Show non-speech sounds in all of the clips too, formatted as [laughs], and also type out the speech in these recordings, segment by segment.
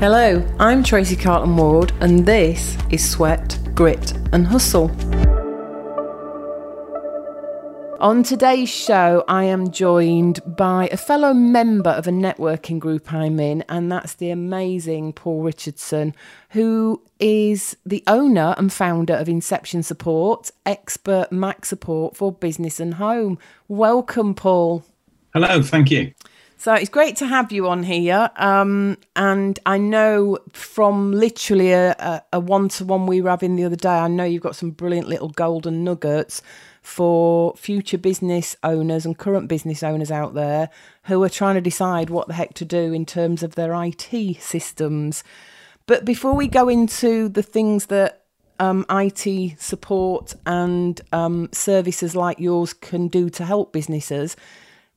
Hello, I'm Tracy Carlton Ward, and this is Sweat, Grit, and Hustle. On today's show, I am joined by a fellow member of a networking group I'm in, and that's the amazing Paul Richardson, who is the owner and founder of Inception Support, expert Mac support for business and home. Welcome, Paul. Hello, thank you. So it's great to have you on here. Um, and I know from literally a one to one we were having the other day, I know you've got some brilliant little golden nuggets for future business owners and current business owners out there who are trying to decide what the heck to do in terms of their IT systems. But before we go into the things that um, IT support and um, services like yours can do to help businesses,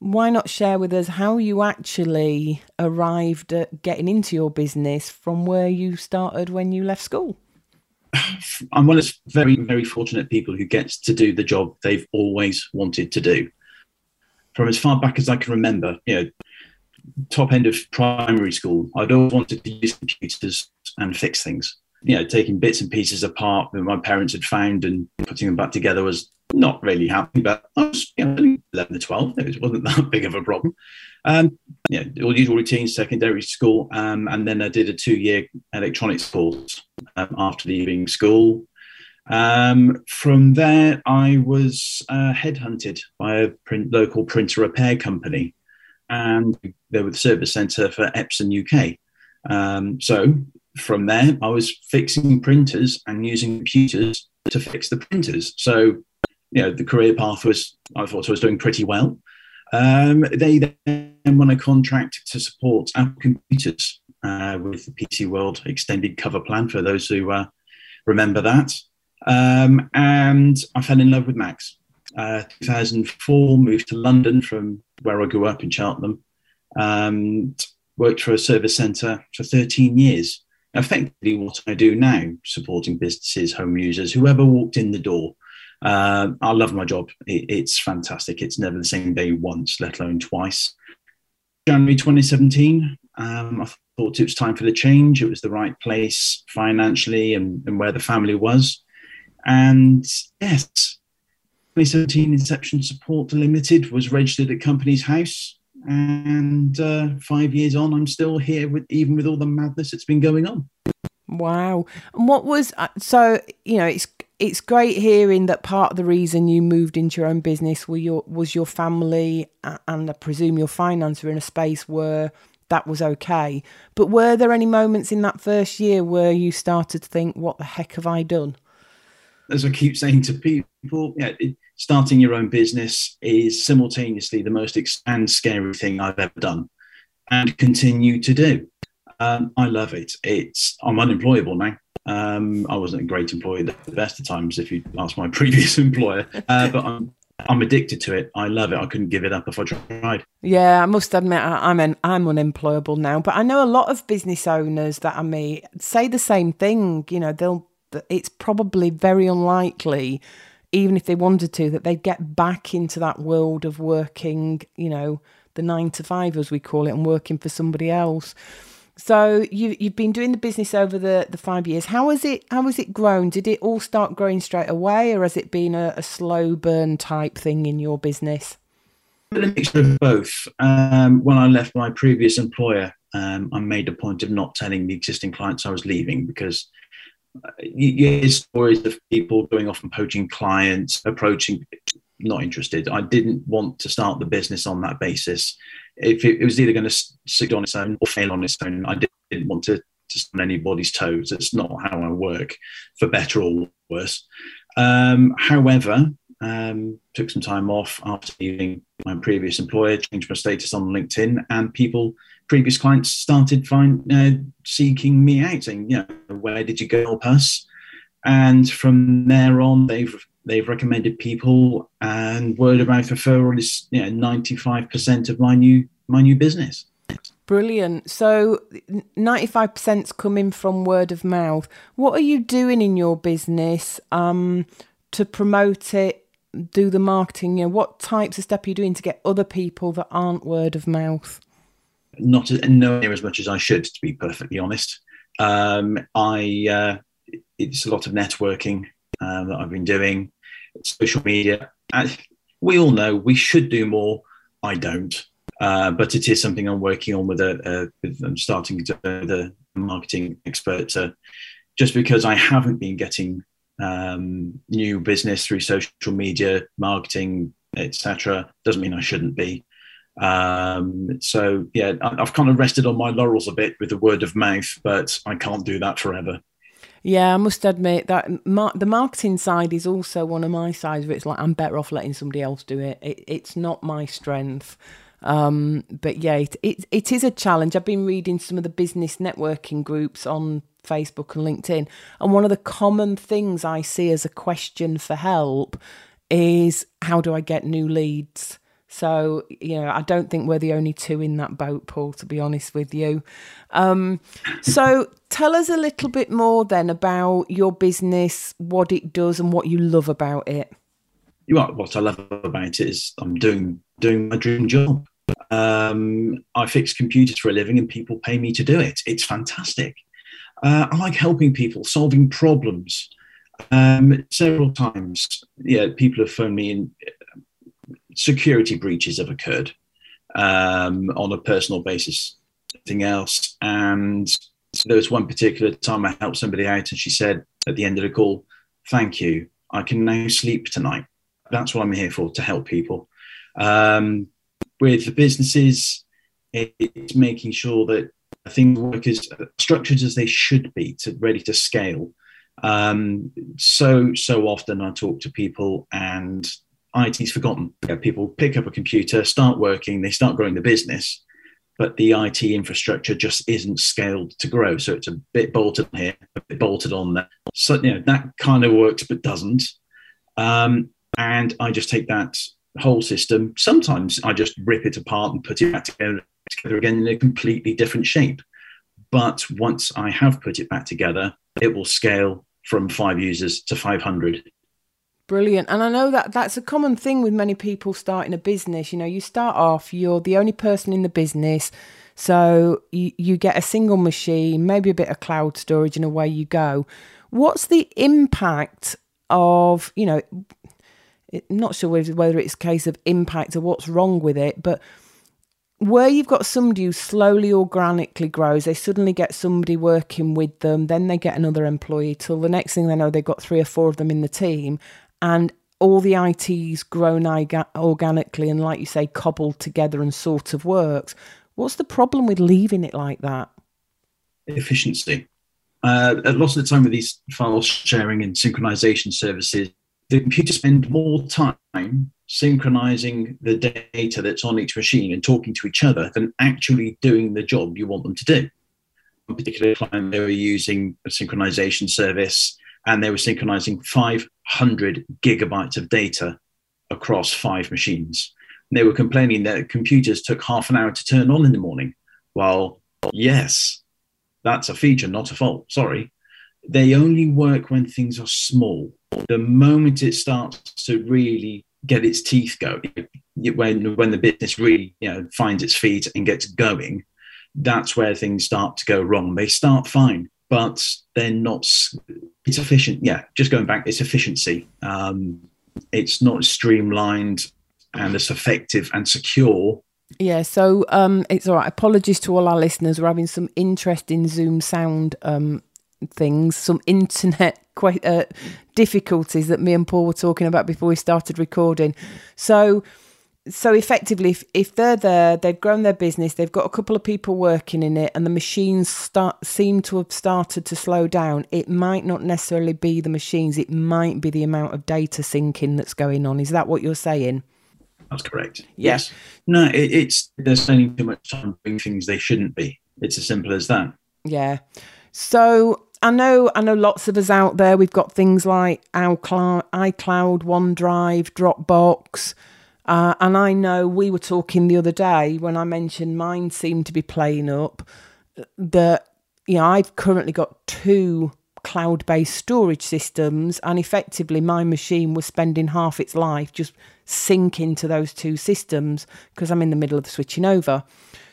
why not share with us how you actually arrived at getting into your business from where you started when you left school? [laughs] I'm one of those very, very fortunate people who gets to do the job they've always wanted to do. From as far back as I can remember, you know, top end of primary school, I'd always wanted to use computers and fix things. You know, taking bits and pieces apart that my parents had found and putting them back together was not really happening. but I was you know, 11 or 12. It wasn't [laughs] that big of a problem. Um, yeah, all usual routines, secondary school. Um, and then I did a two year electronics course um, after leaving school. Um, from there, I was uh, headhunted by a print, local printer repair company, and they were the service centre for Epson UK. Um, so from there, I was fixing printers and using computers to fix the printers. So you know, the career path was, I thought I was doing pretty well. Um, they then won a contract to support Apple computers uh, with the PC World extended cover plan for those who uh, remember that. Um, and I fell in love with Macs. Uh, 2004, moved to London from where I grew up in Cheltenham. Um, worked for a service centre for 13 years. Effectively, what I do now, supporting businesses, home users, whoever walked in the door. Uh, I love my job. It, it's fantastic. It's never the same day once, let alone twice. January 2017, um, I thought it was time for the change. It was the right place financially and, and where the family was. And yes, 2017 Inception Support Limited was registered at Companies House. And uh, five years on, I'm still here with even with all the madness that's been going on. Wow. And what was uh, so you know it's it's great hearing that part of the reason you moved into your own business was your was your family and I presume your finances were in a space where that was okay. But were there any moments in that first year where you started to think, "What the heck have I done?" As I keep saying to people, yeah, it, starting your own business is simultaneously the most and scary thing I've ever done, and continue to do. Um, I love it. It's I'm unemployable now. Um, I wasn't a great employee at the best of times, if you ask my [laughs] previous employer, uh, but I'm I'm addicted to it. I love it. I couldn't give it up if I tried. Yeah, I must admit I'm an, I'm unemployable now, but I know a lot of business owners that I meet say the same thing. You know, they'll it's probably very unlikely, even if they wanted to, that they'd get back into that world of working. You know, the nine to five as we call it, and working for somebody else. So you you've been doing the business over the, the five years. How has it how has it grown? Did it all start growing straight away, or has it been a, a slow burn type thing in your business? A mixture of both. Um, when I left my previous employer, um, I made a point of not telling the existing clients I was leaving because you, you hear stories of people going off and poaching clients, approaching not interested. I didn't want to start the business on that basis if it, it was either going to sit on its own or fail on its own, I didn't want to, to on anybody's toes. It's not how I work, for better or worse. Um, however, um, took some time off after leaving my previous employer, changed my status on LinkedIn, and people, previous clients, started find, uh, seeking me out, saying, "You know, where did you go, help us?" And from there on, they've they've recommended people, and word of mouth referral is you know ninety five percent of my new my new business. Brilliant. So 95%'s coming from word of mouth. What are you doing in your business um, to promote it, do the marketing? You know, what types of stuff are you doing to get other people that aren't word of mouth? Not near as much as I should, to be perfectly honest. Um, I uh, it's a lot of networking uh, that I've been doing, social media. We all know we should do more. I don't, uh, but it is something I'm working on with a. a with, I'm starting to the marketing expert. Uh, just because I haven't been getting um, new business through social media marketing, etc., doesn't mean I shouldn't be. Um, so yeah, I've kind of rested on my laurels a bit with the word of mouth, but I can't do that forever. Yeah, I must admit that mar- the marketing side is also one of my sides. Where it's like I'm better off letting somebody else do it. it it's not my strength. Um, but yeah, it, it, it is a challenge. I've been reading some of the business networking groups on Facebook and LinkedIn, and one of the common things I see as a question for help is how do I get new leads? So, you know, I don't think we're the only two in that boat, Paul, to be honest with you. Um, so, tell us a little bit more then about your business, what it does, and what you love about it. Well, what I love about it is I'm doing doing my dream job. Um, I fix computers for a living, and people pay me to do it. It's fantastic. Uh, I like helping people, solving problems. Um, several times, yeah, people have phoned me in security breaches have occurred um, on a personal basis, anything else. And there was one particular time I helped somebody out, and she said at the end of the call, Thank you. I can now sleep tonight. That's what I'm here for to help people. Um, with the businesses, it's making sure that things work as structured as they should be to ready to scale. Um, so so often I talk to people and IT's forgotten. Yeah, people pick up a computer, start working, they start growing the business, but the IT infrastructure just isn't scaled to grow. So it's a bit bolted here, a bit bolted on there. So you know that kind of works, but doesn't. Um, and I just take that whole system. Sometimes I just rip it apart and put it back together, together again in a completely different shape. But once I have put it back together, it will scale from five users to 500 Brilliant. And I know that that's a common thing with many people starting a business. You know, you start off, you're the only person in the business. So you, you get a single machine, maybe a bit of cloud storage, and away you go. What's the impact of, you know, not sure whether it's a case of impact or what's wrong with it, but where you've got somebody who slowly organically grows, they suddenly get somebody working with them, then they get another employee till the next thing they know, they've got three or four of them in the team and all the IT's grown organically and, like you say, cobbled together and sort of works. What's the problem with leaving it like that? Efficiency. Uh, a lot of the time with these file sharing and synchronization services, the computers spend more time synchronizing the data that's on each machine and talking to each other than actually doing the job you want them to do. A particular client, they were using a synchronization service and they were synchronizing 500 gigabytes of data across five machines. And they were complaining that computers took half an hour to turn on in the morning. Well, yes, that's a feature, not a fault. Sorry. They only work when things are small. The moment it starts to really get its teeth going, when when the business really you know finds its feet and gets going, that's where things start to go wrong. They start fine, but they're not. It's efficient. Yeah, just going back, it's efficiency. Um, it's not streamlined and it's effective and secure. Yeah, so um, it's all right. Apologies to all our listeners. We're having some interesting Zoom sound um, things, some internet [laughs] quite uh, difficulties that me and Paul were talking about before we started recording. So so effectively if, if they're there they've grown their business they've got a couple of people working in it and the machines start seem to have started to slow down it might not necessarily be the machines it might be the amount of data syncing that's going on. Is that what you're saying? That's correct. Yeah. yes. No it, it's they're spending too much time doing things they shouldn't be. It's as simple as that. Yeah. So I know, I know lots of us out there. We've got things like iCloud, iCloud, OneDrive, Dropbox, uh, and I know we were talking the other day when I mentioned mine seemed to be playing up that, you know, I've currently got two cloud based storage systems, and effectively my machine was spending half its life just syncing to those two systems because I'm in the middle of switching over.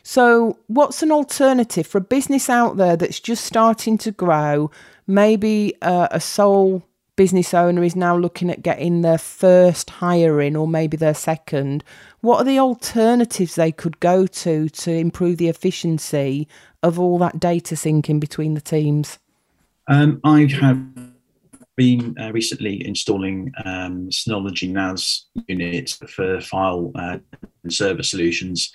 So, what's an alternative for a business out there that's just starting to grow? Maybe uh, a sole business owner is now looking at getting their first hiring or maybe their second. What are the alternatives they could go to to improve the efficiency of all that data syncing between the teams? Um, I have been uh, recently installing um, Synology NAS units for file uh, and server solutions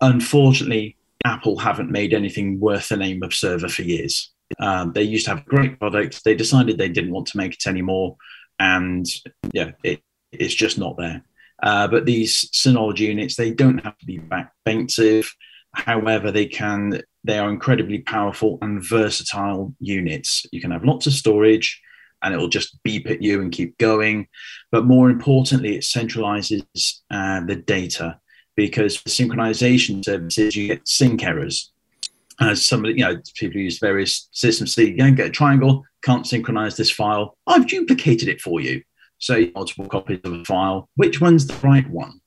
unfortunately, Apple haven't made anything worth the name of server for years. Um, they used to have great product. They decided they didn't want to make it anymore, and yeah, it, it's just not there. Uh, but these Synology units, they don't have to be back expensive. However, they can. They are incredibly powerful and versatile units. You can have lots of storage, and it will just beep at you and keep going. But more importantly, it centralizes uh, the data because for synchronization services, you get sync errors. As somebody, you know, people use various systems, see, you get a triangle, can't synchronize this file. I've duplicated it for you. So multiple copies of a file. Which one's the right one?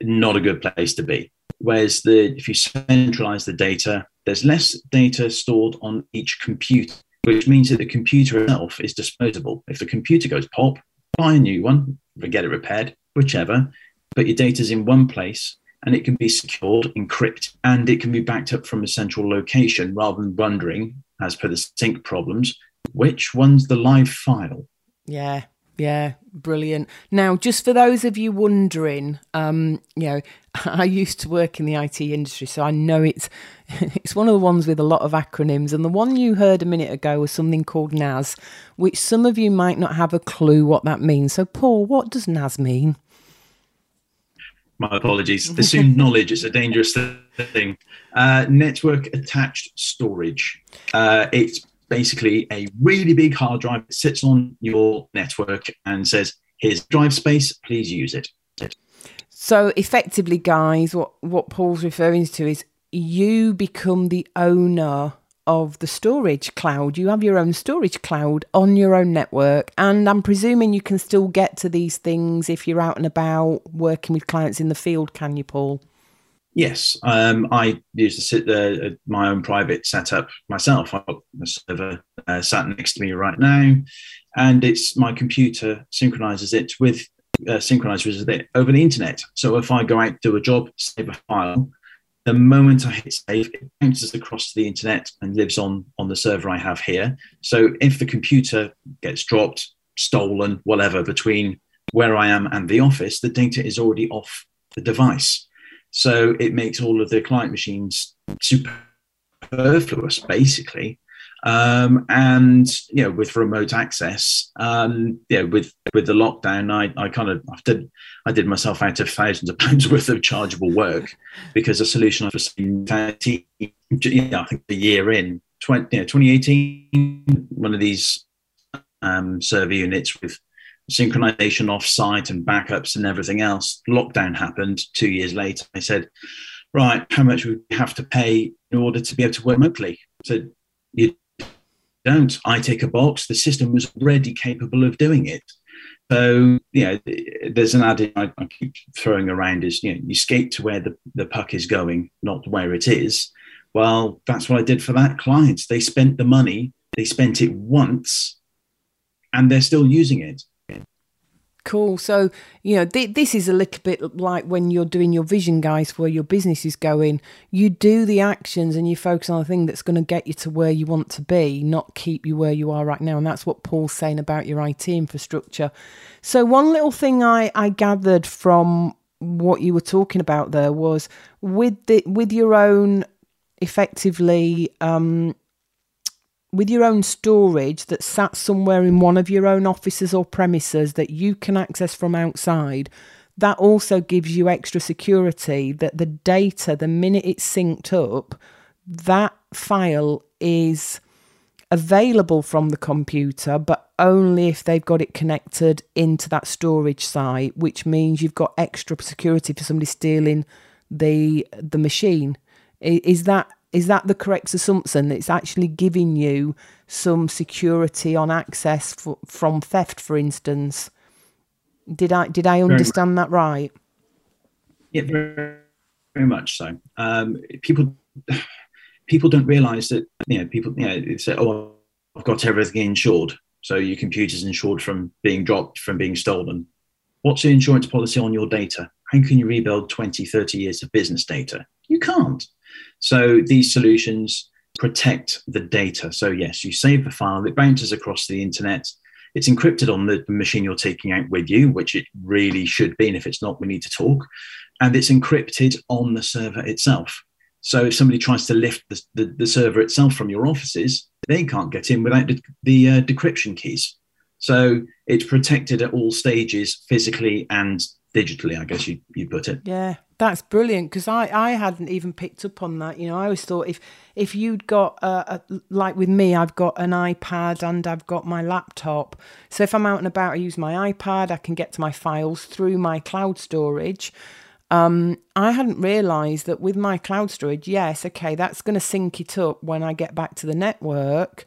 Not a good place to be. Whereas the if you centralize the data, there's less data stored on each computer, which means that the computer itself is disposable. If the computer goes pop, buy a new one, get it repaired, whichever but your data's in one place and it can be secured, encrypted, and it can be backed up from a central location rather than wondering, as per the sync problems, which one's the live file. Yeah, yeah, brilliant. Now, just for those of you wondering, um, you know, [laughs] I used to work in the IT industry, so I know it's [laughs] it's one of the ones with a lot of acronyms. And the one you heard a minute ago was something called NAS, which some of you might not have a clue what that means. So, Paul, what does NAS mean? My apologies. [laughs] Assumed knowledge is a dangerous thing. Uh, network attached storage. Uh, it's basically a really big hard drive that sits on your network and says, here's drive space, please use it. So effectively, guys, what, what Paul's referring to is you become the owner of the storage cloud. You have your own storage cloud on your own network. And I'm presuming you can still get to these things if you're out and about working with clients in the field, can you, Paul? Yes, um, I use the, sit, uh, my own private setup myself. I've got a server uh, sat next to me right now, and it's my computer synchronizes it with uh, synchronizes it over the internet. So if I go out do a job, save a file, the moment I hit save, it bounces across to the internet and lives on on the server I have here. So if the computer gets dropped, stolen, whatever, between where I am and the office, the data is already off the device. So it makes all of the client machines superfluous, basically, um, and you know, with remote access, um, yeah, with with the lockdown, I, I kind of I did I did myself out of thousands of [laughs] pounds worth of chargeable work because a solution I've seen, yeah, I think a year in 20, you know, 2018, one of these um, server units with synchronization off-site and backups and everything else. Lockdown happened two years later. I said, right, how much would we have to pay in order to be able to work remotely? So you don't. I take a box. The system was already capable of doing it. So, you know, there's an adage I, I, keep throwing around is, you know, you skate to where the, the puck is going, not where it is. Well, that's what I did for that client. They spent the money, they spent it once, and they're still using it. Cool. So, you know, th- this is a little bit like when you're doing your vision, guys, where your business is going. You do the actions and you focus on the thing that's going to get you to where you want to be, not keep you where you are right now. And that's what Paul's saying about your IT infrastructure. So, one little thing I, I gathered from what you were talking about there was with the with your own effectively um with your own storage that sat somewhere in one of your own offices or premises that you can access from outside, that also gives you extra security that the data, the minute it's synced up, that file is available from the computer, but only if they've got it connected into that storage site, which means you've got extra security for somebody stealing the the machine. Is that is that the correct assumption? It's actually giving you some security on access for, from theft, for instance. Did I did I understand that right? Yeah, very, very much so. Um, people people don't realise that you know people you know say oh I've got everything insured, so your computer's insured from being dropped, from being stolen. What's the insurance policy on your data? How can you rebuild 20, 30 years of business data? You can't. So these solutions protect the data. So yes, you save the file, it bounces across the internet. It's encrypted on the machine you're taking out with you, which it really should be. And if it's not, we need to talk. And it's encrypted on the server itself. So if somebody tries to lift the, the, the server itself from your offices, they can't get in without the, the uh, decryption keys. So it's protected at all stages, physically and digitally, I guess you you put it. Yeah, that's brilliant because I I hadn't even picked up on that. You know, I always thought if if you'd got a, a, like with me, I've got an iPad and I've got my laptop. So if I'm out and about, I use my iPad. I can get to my files through my cloud storage. Um, I hadn't realised that with my cloud storage, yes, okay, that's going to sync it up when I get back to the network.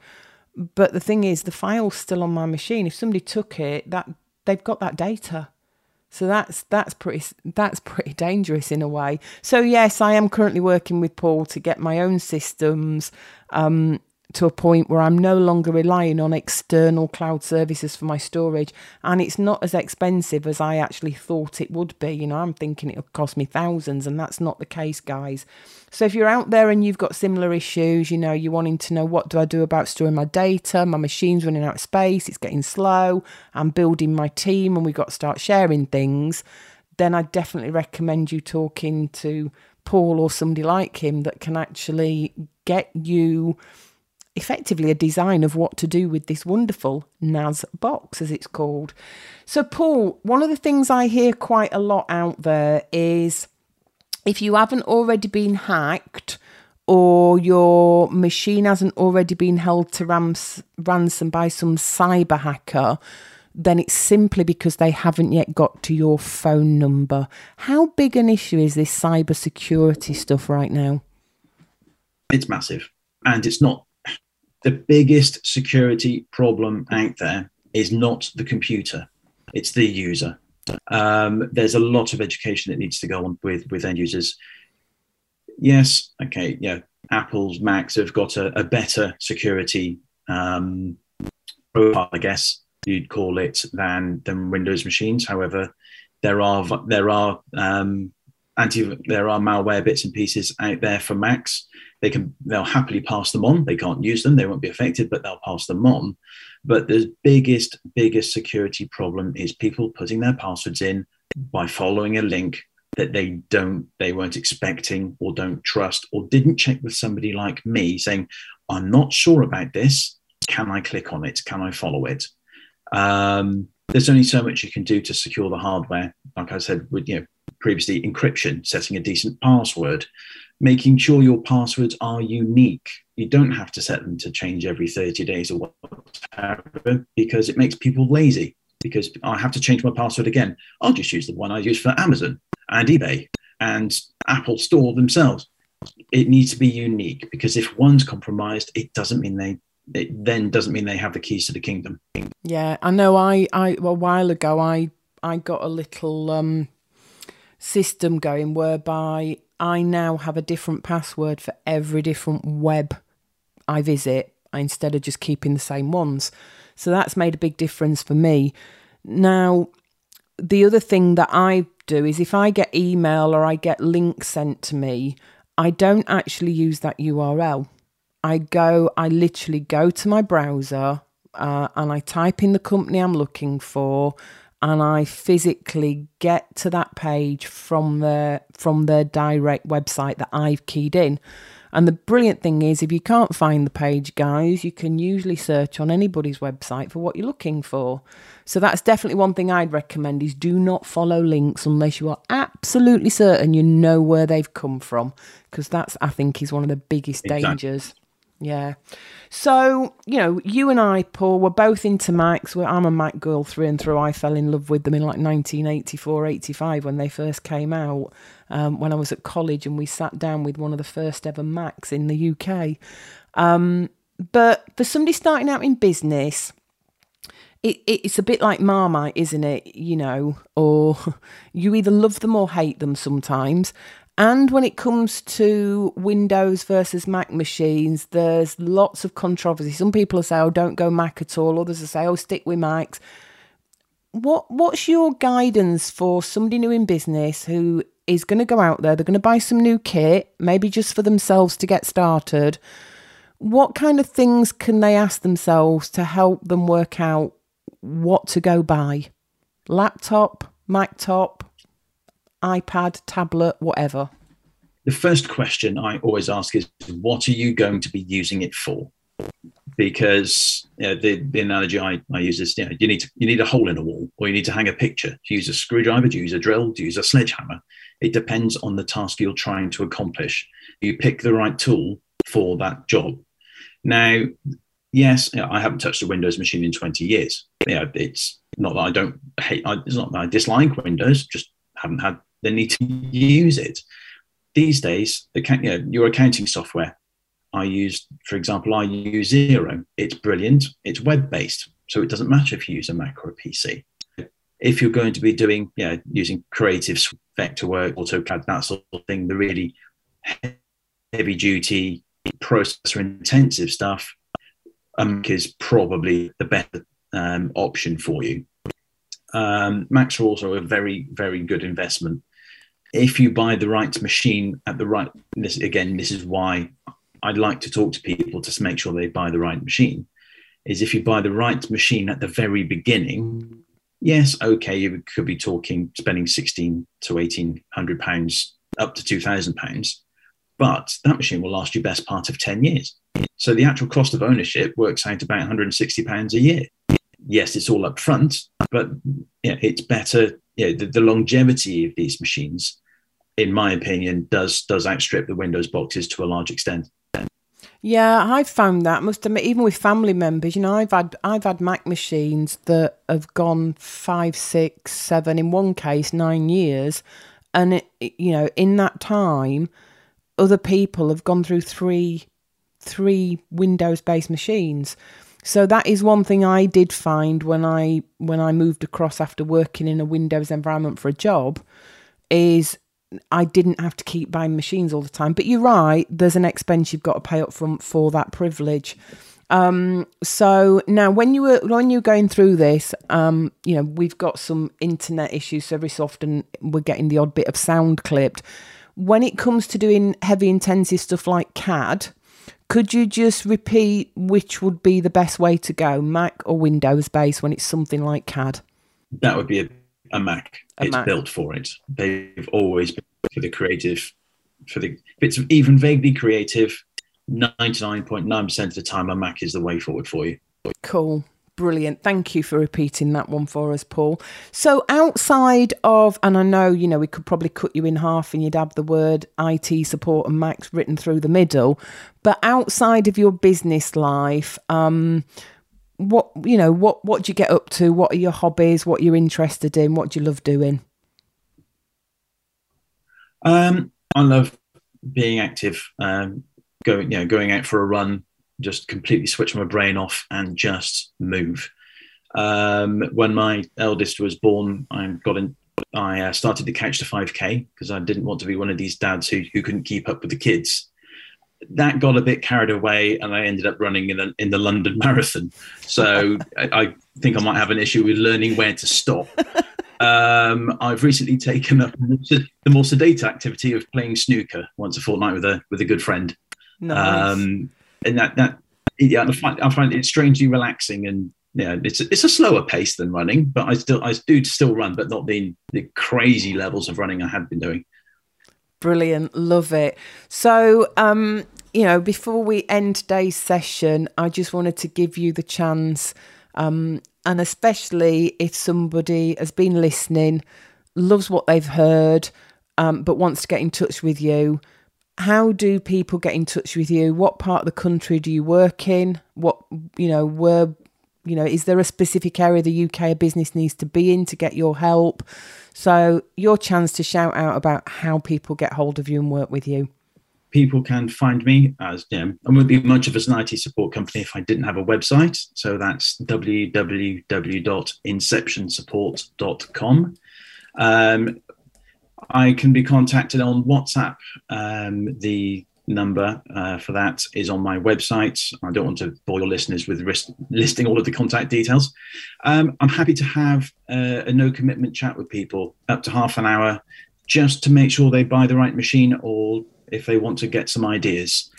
But the thing is, the file's still on my machine. If somebody took it, that they've got that data. So that's that's pretty that's pretty dangerous in a way. So yes, I am currently working with Paul to get my own systems um, to a point where I'm no longer relying on external cloud services for my storage, and it's not as expensive as I actually thought it would be. You know, I'm thinking it'll cost me thousands, and that's not the case, guys. So if you're out there and you've got similar issues, you know, you're wanting to know what do I do about storing my data, my machine's running out of space, it's getting slow, I'm building my team, and we've got to start sharing things, then I definitely recommend you talking to Paul or somebody like him that can actually get you effectively a design of what to do with this wonderful NAS box, as it's called. So, Paul, one of the things I hear quite a lot out there is if you haven't already been hacked or your machine hasn't already been held to rams- ransom by some cyber hacker, then it's simply because they haven't yet got to your phone number. How big an issue is this cyber security stuff right now? It's massive. And it's not the biggest security problem out there is not the computer, it's the user. Um, there's a lot of education that needs to go on with, with end users. Yes, okay, yeah, Apple's Macs have got a, a better security um, profile, I guess you'd call it, than than Windows machines. However, there are there are um, anti there are malware bits and pieces out there for Macs they can they'll happily pass them on. They can't use them, they won't be affected, but they'll pass them on. But the biggest, biggest security problem is people putting their passwords in by following a link that they don't they weren't expecting or don't trust or didn't check with somebody like me saying, I'm not sure about this. Can I click on it? Can I follow it? Um, there's only so much you can do to secure the hardware. Like I said, with you know previously encryption, setting a decent password, making sure your passwords are unique. You don't have to set them to change every 30 days or whatever because it makes people lazy. Because I have to change my password again. I'll just use the one I use for Amazon and eBay and Apple Store themselves. It needs to be unique because if one's compromised, it doesn't mean they it then doesn't mean they have the keys to the kingdom. Yeah, I know. I, I a while ago, I I got a little um, system going whereby I now have a different password for every different web I visit instead of just keeping the same ones. So that's made a big difference for me. Now, the other thing that I do is if I get email or I get links sent to me, I don't actually use that URL. I go, I literally go to my browser uh, and I type in the company I'm looking for and I physically get to that page from the from their direct website that I've keyed in. And the brilliant thing is, if you can't find the page, guys, you can usually search on anybody's website for what you're looking for. So that's definitely one thing I'd recommend: is do not follow links unless you are absolutely certain you know where they've come from, because that's I think is one of the biggest exactly. dangers. Yeah. So, you know, you and I, Paul, were both into Macs. Well, I'm a Mac girl through and through. I fell in love with them in like 1984, 85 when they first came out, um, when I was at college and we sat down with one of the first ever Macs in the UK. Um, but for somebody starting out in business, it, it's a bit like Marmite, isn't it? You know, or [laughs] you either love them or hate them sometimes. And when it comes to Windows versus Mac machines, there's lots of controversy. Some people say, oh, don't go Mac at all. Others say, oh, stick with Macs. What What's your guidance for somebody new in business who is going to go out there? They're going to buy some new kit, maybe just for themselves to get started. What kind of things can they ask themselves to help them work out what to go buy? Laptop, Mac top, iPad, tablet, whatever? The first question I always ask is, what are you going to be using it for? Because you know, the, the analogy I, I use is, you, know, you need to, you need a hole in a wall, or you need to hang a picture. Do you use a screwdriver? Do you use a drill? Do you use a sledgehammer? It depends on the task you're trying to accomplish. You pick the right tool for that job. Now, yes, you know, I haven't touched a Windows machine in 20 years. Yeah, it's not that I don't hate. It's not that I dislike Windows. Just haven't had they need to use it. These days, the, you know, your accounting software, I use, for example, I use Xero. It's brilliant. It's web based, so it doesn't matter if you use a Mac or a PC. If you're going to be doing, you know, using creative Vectorwork, AutoCAD, that sort of thing, the really heavy duty, processor intensive stuff, um, is probably the better um, option for you. Um, Macs are also a very, very good investment if you buy the right machine at the right this again this is why i'd like to talk to people to make sure they buy the right machine is if you buy the right machine at the very beginning yes okay you could be talking spending 16 to 1800 pounds up to 2000 pounds but that machine will last you best part of 10 years. So the actual cost of ownership works out about 160 pounds a year. Yes it's all up front but yeah, it's better you know, the, the longevity of these machines, in my opinion, does does outstrip the Windows boxes to a large extent. Yeah, I've found that. Must admit, even with family members, you know, I've had I've had Mac machines that have gone five, six, seven, in one case nine years, and it, you know, in that time, other people have gone through three three Windows based machines. So that is one thing I did find when I when I moved across after working in a Windows environment for a job is I didn't have to keep buying machines all the time. But you're right, there's an expense you've got to pay up for that privilege. Um, so now when you were when you're going through this, um, you know, we've got some internet issues, so every so often we're getting the odd bit of sound clipped. When it comes to doing heavy intensive stuff like CAD, could you just repeat which would be the best way to go, Mac or Windows based when it's something like CAD? That would be a, a Mac. A it's Mac. built for it. They've always been for the creative, for the if it's even vaguely creative, 99.9% of the time a Mac is the way forward for you. Cool. Brilliant. Thank you for repeating that one for us, Paul. So, outside of, and I know, you know, we could probably cut you in half and you'd have the word IT support and Macs written through the middle, but outside of your business life, um, what, you know, what, what do you get up to? What are your hobbies? What you're interested in? What do you love doing? Um, I love being active, um, going, you know, going out for a run, just completely switch my brain off and just move. Um, when my eldest was born, I got in. I uh, started the couch to 5k because I didn't want to be one of these dads who, who couldn't keep up with the kids. That got a bit carried away, and I ended up running in the, in the London [laughs] Marathon. So I, I, think I might have an issue with learning where to stop. Um, I've recently taken up the more sedate activity of playing snooker once a fortnight with a with a good friend. Nice. Um, and that that yeah, I find, I find it strangely relaxing and yeah, it's it's a slower pace than running, but I still I do still run, but not the the crazy levels of running I had been doing. Brilliant, love it. So, um, you know, before we end today's session, I just wanted to give you the chance, um, and especially if somebody has been listening, loves what they've heard, um, but wants to get in touch with you how do people get in touch with you? What part of the country do you work in? What, you know, where, you know, is there a specific area the UK business needs to be in to get your help? So, your chance to shout out about how people get hold of you and work with you. People can find me as, you know, I wouldn't be much of an IT support company if I didn't have a website. So that's www.inceptionsupport.com. Um, I can be contacted on WhatsApp. Um, the number uh, for that is on my website. I don't want to bore your listeners with listing all of the contact details. Um, I'm happy to have uh, a no commitment chat with people up to half an hour just to make sure they buy the right machine or if they want to get some ideas.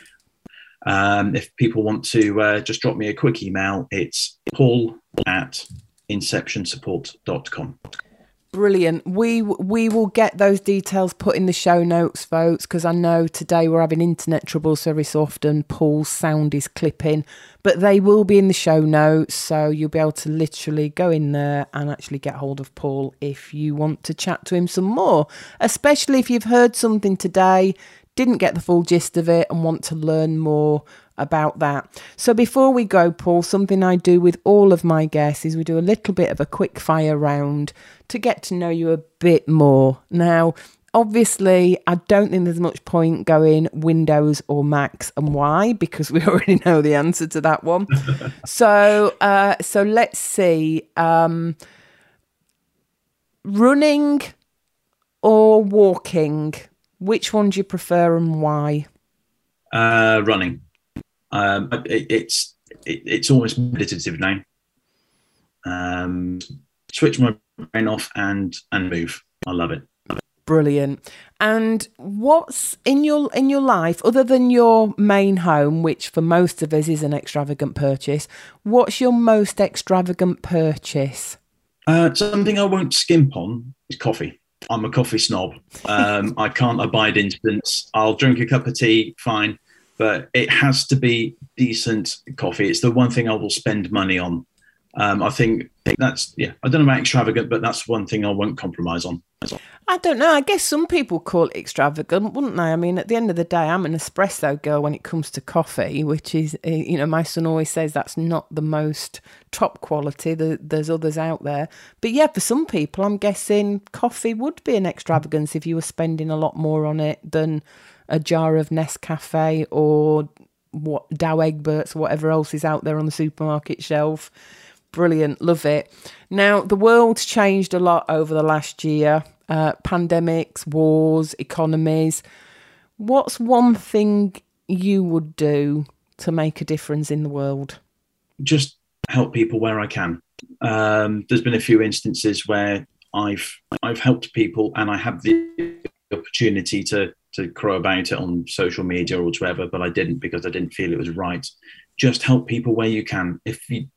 Um, if people want to uh, just drop me a quick email, it's paul at inceptionsupport.com. Brilliant. We we will get those details put in the show notes, folks, because I know today we're having internet trouble, so every often Paul's sound is clipping, but they will be in the show notes, so you'll be able to literally go in there and actually get hold of Paul if you want to chat to him some more, especially if you've heard something today, didn't get the full gist of it, and want to learn more about that. So before we go, Paul, something I do with all of my guests is we do a little bit of a quick fire round to get to know you a bit more. Now, obviously, I don't think there's much point going Windows or Macs and why because we [laughs] already know the answer to that one. [laughs] so, uh, so let's see. Um, running or walking, which one do you prefer and why? Uh, running. Um, it, it's it, it's almost meditative now. Um, switch my brain off and and move. I love it. Brilliant. And what's in your in your life other than your main home, which for most of us is an extravagant purchase? What's your most extravagant purchase? Uh, something I won't skimp on is coffee. I'm a coffee snob. Um, I can't abide instants. I'll drink a cup of tea, fine but it has to be decent coffee. It's the one thing I will spend money on. Um, I think that's yeah. I don't know about extravagant, but that's one thing I won't compromise on. I don't know. I guess some people call it extravagant, wouldn't they? I mean, at the end of the day, I'm an espresso girl when it comes to coffee, which is, eh, you know, my son always says that's not the most top quality. There's others out there. But yeah, for some people, I'm guessing coffee would be an extravagance if you were spending a lot more on it than a jar of Nescafe or what Douwe Egberts, whatever else is out there on the supermarket shelf. Brilliant, love it. Now, the world's changed a lot over the last year uh, pandemics, wars, economies. What's one thing you would do to make a difference in the world? Just help people where I can. Um, there's been a few instances where I've I've helped people and I have the opportunity to to crow about it on social media or whatever, but I didn't because I didn't feel it was right. Just help people where you can. If you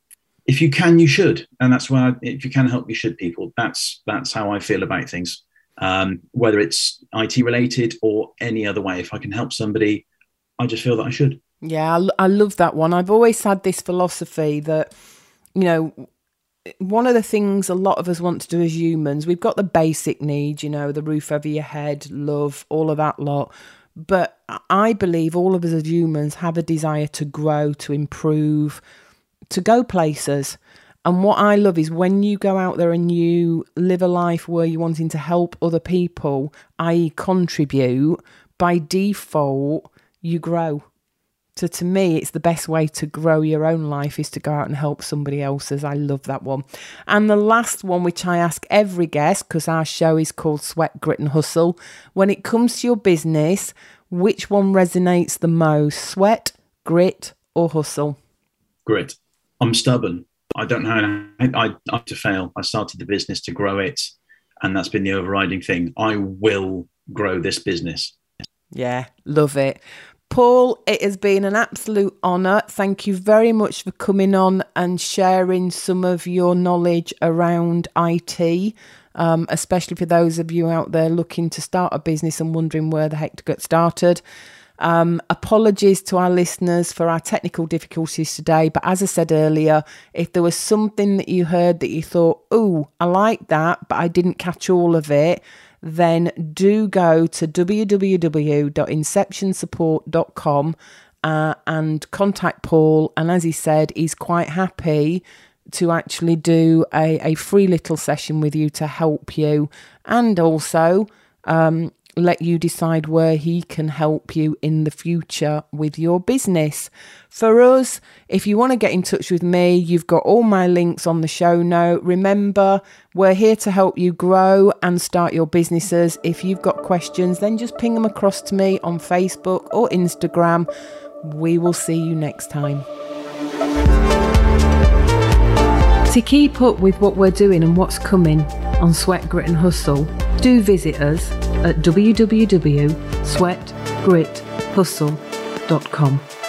if you can, you should, and that's why if you can help, you should. People. That's that's how I feel about things. Um, whether it's IT related or any other way, if I can help somebody, I just feel that I should. Yeah, I, I love that one. I've always had this philosophy that you know one of the things a lot of us want to do as humans, we've got the basic needs, you know, the roof over your head, love, all of that lot. But I believe all of us as humans have a desire to grow, to improve, to go places. And what I love is when you go out there and you live a life where you're wanting to help other people, i.e., contribute, by default, you grow so to me, it's the best way to grow your own life is to go out and help somebody else's. I love that one. And the last one, which I ask every guest, because our show is called Sweat, Grit and Hustle. When it comes to your business, which one resonates the most? Sweat, grit, or hustle? Grit. I'm stubborn. I don't know. I, I, to fail. I started the business to grow it, and that's been the overriding thing. I will grow this business. Yeah, love it. Paul, it has been an absolute honour. Thank you very much for coming on and sharing some of your knowledge around IT, um, especially for those of you out there looking to start a business and wondering where the heck to get started. Um, apologies to our listeners for our technical difficulties today, but as I said earlier, if there was something that you heard that you thought, oh, I like that, but I didn't catch all of it, then do go to www.inceptionsupport.com uh, and contact Paul. And as he said, he's quite happy to actually do a, a free little session with you to help you and also um, let you decide where he can help you in the future with your business. For us, if you want to get in touch with me, you've got all my links on the show note. Remember, we're here to help you grow and start your businesses. If you've got questions, then just ping them across to me on Facebook or Instagram. We will see you next time. To keep up with what we're doing and what's coming on Sweat, Grit and Hustle, do visit us at www.sweatgrithustle.com.